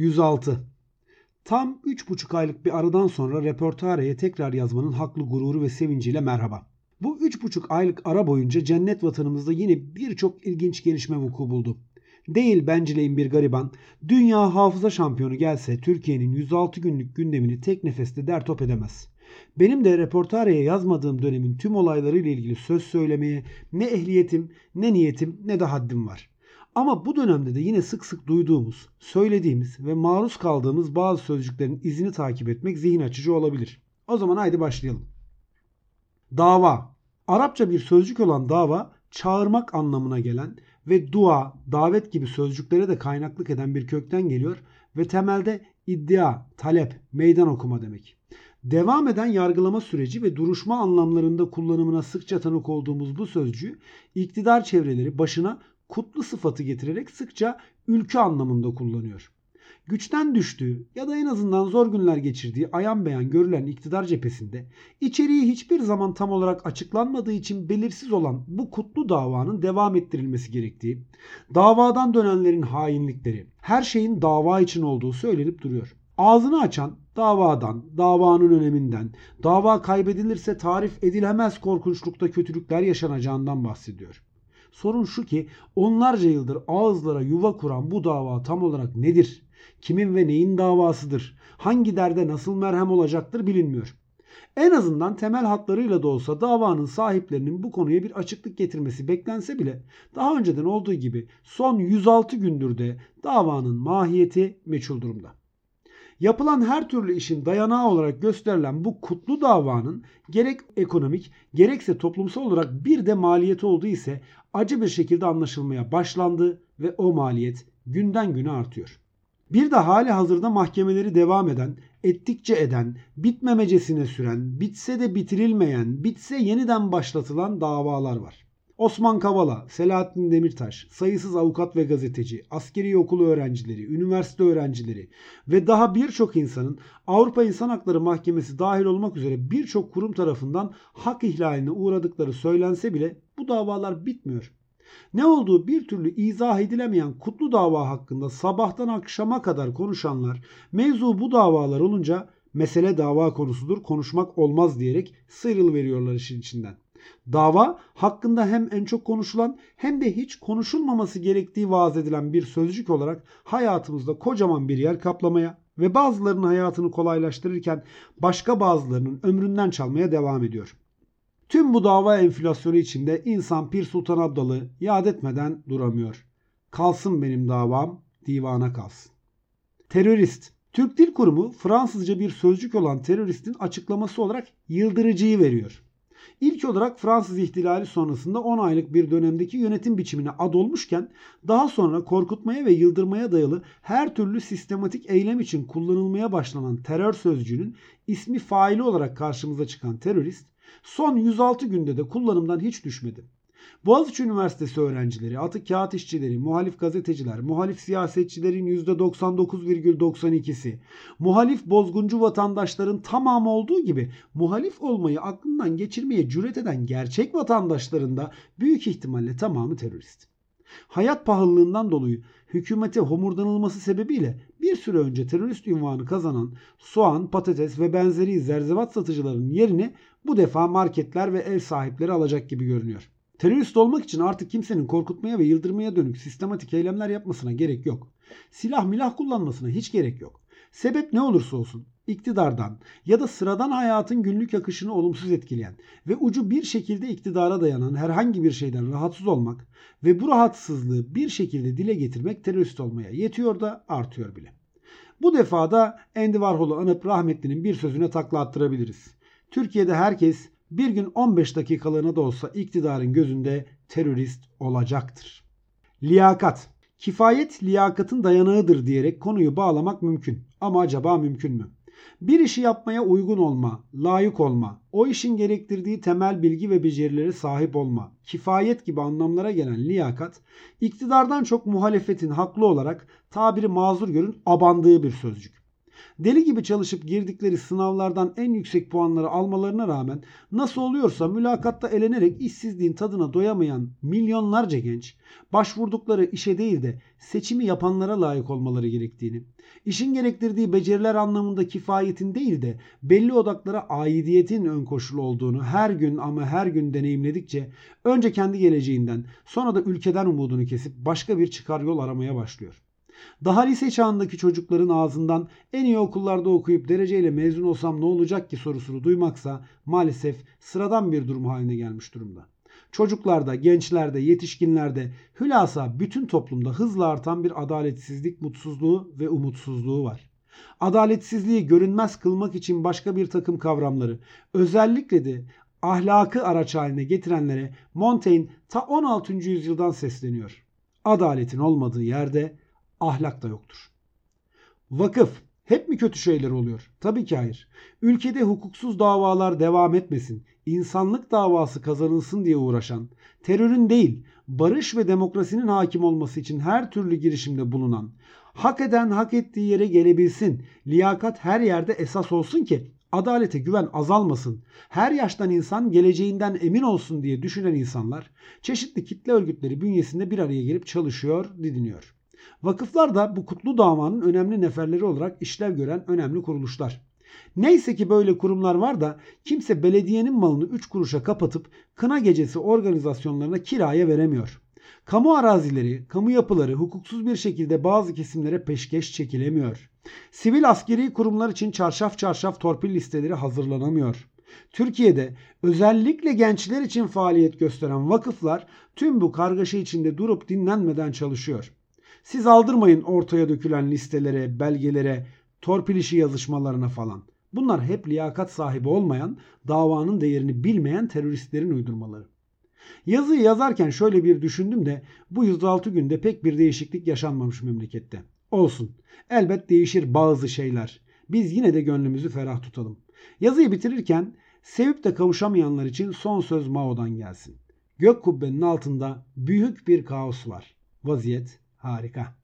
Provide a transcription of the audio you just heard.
106. Tam 3,5 aylık bir aradan sonra reportareye tekrar yazmanın haklı gururu ve sevinciyle merhaba. Bu 3,5 aylık ara boyunca cennet vatanımızda yine birçok ilginç gelişme vuku buldu. Değil bencileyin bir gariban, dünya hafıza şampiyonu gelse Türkiye'nin 106 günlük gündemini tek nefeste der top edemez. Benim de reportareye yazmadığım dönemin tüm olaylarıyla ilgili söz söylemeye ne ehliyetim, ne niyetim, ne de haddim var. Ama bu dönemde de yine sık sık duyduğumuz, söylediğimiz ve maruz kaldığımız bazı sözcüklerin izini takip etmek zihin açıcı olabilir. O zaman haydi başlayalım. Dava. Arapça bir sözcük olan dava, çağırmak anlamına gelen ve dua, davet gibi sözcüklere de kaynaklık eden bir kökten geliyor ve temelde iddia, talep, meydan okuma demek. Devam eden yargılama süreci ve duruşma anlamlarında kullanımına sıkça tanık olduğumuz bu sözcüğü iktidar çevreleri başına kutlu sıfatı getirerek sıkça ülke anlamında kullanıyor. Güçten düştüğü ya da en azından zor günler geçirdiği ayan beyan görülen iktidar cephesinde içeriği hiçbir zaman tam olarak açıklanmadığı için belirsiz olan bu kutlu davanın devam ettirilmesi gerektiği, davadan dönenlerin hainlikleri, her şeyin dava için olduğu söylenip duruyor. Ağzını açan davadan, davanın öneminden, dava kaybedilirse tarif edilemez korkunçlukta kötülükler yaşanacağından bahsediyor. Sorun şu ki onlarca yıldır ağızlara yuva kuran bu dava tam olarak nedir? Kimin ve neyin davasıdır? Hangi derde nasıl merhem olacaktır bilinmiyor. En azından temel hatlarıyla da olsa davanın sahiplerinin bu konuya bir açıklık getirmesi beklense bile daha önceden olduğu gibi son 106 gündür de davanın mahiyeti meçhul durumda. Yapılan her türlü işin dayanağı olarak gösterilen bu kutlu davanın gerek ekonomik gerekse toplumsal olarak bir de maliyeti olduğu ise acı bir şekilde anlaşılmaya başlandı ve o maliyet günden güne artıyor. Bir de hali hazırda mahkemeleri devam eden, ettikçe eden, bitmemecesine süren, bitse de bitirilmeyen, bitse yeniden başlatılan davalar var. Osman Kavala, Selahattin Demirtaş, sayısız avukat ve gazeteci, askeri okul öğrencileri, üniversite öğrencileri ve daha birçok insanın Avrupa İnsan Hakları Mahkemesi dahil olmak üzere birçok kurum tarafından hak ihlaline uğradıkları söylense bile bu davalar bitmiyor. Ne olduğu bir türlü izah edilemeyen kutlu dava hakkında sabahtan akşama kadar konuşanlar mevzu bu davalar olunca mesele dava konusudur konuşmak olmaz diyerek sıyrıl veriyorlar işin içinden. Dava hakkında hem en çok konuşulan hem de hiç konuşulmaması gerektiği vaaz edilen bir sözcük olarak hayatımızda kocaman bir yer kaplamaya ve bazılarının hayatını kolaylaştırırken başka bazılarının ömründen çalmaya devam ediyor. Tüm bu dava enflasyonu içinde insan Pir Sultan Abdal'ı yad etmeden duramıyor. Kalsın benim davam, divana kalsın. Terörist. Türk Dil Kurumu Fransızca bir sözcük olan teröristin açıklaması olarak yıldırıcıyı veriyor. İlk olarak Fransız ihtilali sonrasında 10 aylık bir dönemdeki yönetim biçimine ad olmuşken daha sonra korkutmaya ve yıldırmaya dayalı her türlü sistematik eylem için kullanılmaya başlanan terör sözcüğünün ismi faili olarak karşımıza çıkan terörist son 106 günde de kullanımdan hiç düşmedi. Boğaziçi Üniversitesi öğrencileri, atık kağıt işçileri, muhalif gazeteciler, muhalif siyasetçilerin %99,92'si, muhalif bozguncu vatandaşların tamamı olduğu gibi muhalif olmayı aklından geçirmeye cüret eden gerçek vatandaşların da büyük ihtimalle tamamı terörist. Hayat pahalılığından dolayı hükümete homurdanılması sebebiyle bir süre önce terörist ünvanı kazanan soğan, patates ve benzeri zerzevat satıcıların yerini bu defa marketler ve ev sahipleri alacak gibi görünüyor. Terörist olmak için artık kimsenin korkutmaya ve yıldırmaya dönük sistematik eylemler yapmasına gerek yok. Silah milah kullanmasına hiç gerek yok. Sebep ne olursa olsun iktidardan ya da sıradan hayatın günlük akışını olumsuz etkileyen ve ucu bir şekilde iktidara dayanan herhangi bir şeyden rahatsız olmak ve bu rahatsızlığı bir şekilde dile getirmek terörist olmaya yetiyor da artıyor bile. Bu defada Andy Warhol'u anıp rahmetlinin bir sözüne takla attırabiliriz. Türkiye'de herkes bir gün 15 dakikalığına da olsa iktidarın gözünde terörist olacaktır. Liyakat. Kifayet liyakatın dayanağıdır diyerek konuyu bağlamak mümkün. Ama acaba mümkün mü? Bir işi yapmaya uygun olma, layık olma, o işin gerektirdiği temel bilgi ve becerileri sahip olma, kifayet gibi anlamlara gelen liyakat, iktidardan çok muhalefetin haklı olarak tabiri mazur görün abandığı bir sözcük. Deli gibi çalışıp girdikleri sınavlardan en yüksek puanları almalarına rağmen nasıl oluyorsa mülakatta elenerek işsizliğin tadına doyamayan milyonlarca genç başvurdukları işe değil de seçimi yapanlara layık olmaları gerektiğini, işin gerektirdiği beceriler anlamında kifayetin değil de belli odaklara aidiyetin ön koşulu olduğunu her gün ama her gün deneyimledikçe önce kendi geleceğinden sonra da ülkeden umudunu kesip başka bir çıkar yol aramaya başlıyor. Daha lise çağındaki çocukların ağzından en iyi okullarda okuyup dereceyle mezun olsam ne olacak ki sorusunu duymaksa maalesef sıradan bir durum haline gelmiş durumda. Çocuklarda, gençlerde, yetişkinlerde, hülasa bütün toplumda hızla artan bir adaletsizlik, mutsuzluğu ve umutsuzluğu var. Adaletsizliği görünmez kılmak için başka bir takım kavramları, özellikle de ahlakı araç haline getirenlere Montaigne ta 16. yüzyıldan sesleniyor. Adaletin olmadığı yerde ahlak da yoktur. Vakıf hep mi kötü şeyler oluyor? Tabii ki hayır. Ülkede hukuksuz davalar devam etmesin, insanlık davası kazanılsın diye uğraşan, terörün değil, barış ve demokrasinin hakim olması için her türlü girişimde bulunan, hak eden hak ettiği yere gelebilsin, liyakat her yerde esas olsun ki adalete güven azalmasın, her yaştan insan geleceğinden emin olsun diye düşünen insanlar çeşitli kitle örgütleri bünyesinde bir araya gelip çalışıyor, didiniyor. Vakıflar da bu kutlu davanın önemli neferleri olarak işlev gören önemli kuruluşlar. Neyse ki böyle kurumlar var da kimse belediyenin malını 3 kuruşa kapatıp kına gecesi organizasyonlarına kiraya veremiyor. Kamu arazileri, kamu yapıları hukuksuz bir şekilde bazı kesimlere peşkeş çekilemiyor. Sivil askeri kurumlar için çarşaf çarşaf torpil listeleri hazırlanamıyor. Türkiye'de özellikle gençler için faaliyet gösteren vakıflar tüm bu kargaşa içinde durup dinlenmeden çalışıyor. Siz aldırmayın ortaya dökülen listelere, belgelere, torpil işi yazışmalarına falan. Bunlar hep liyakat sahibi olmayan, davanın değerini bilmeyen teröristlerin uydurmaları. Yazıyı yazarken şöyle bir düşündüm de bu 106 günde pek bir değişiklik yaşanmamış memlekette. Olsun. Elbet değişir bazı şeyler. Biz yine de gönlümüzü ferah tutalım. Yazıyı bitirirken sevip de kavuşamayanlar için son söz Mao'dan gelsin. Gök kubbenin altında büyük bir kaos var. Vaziyet harika.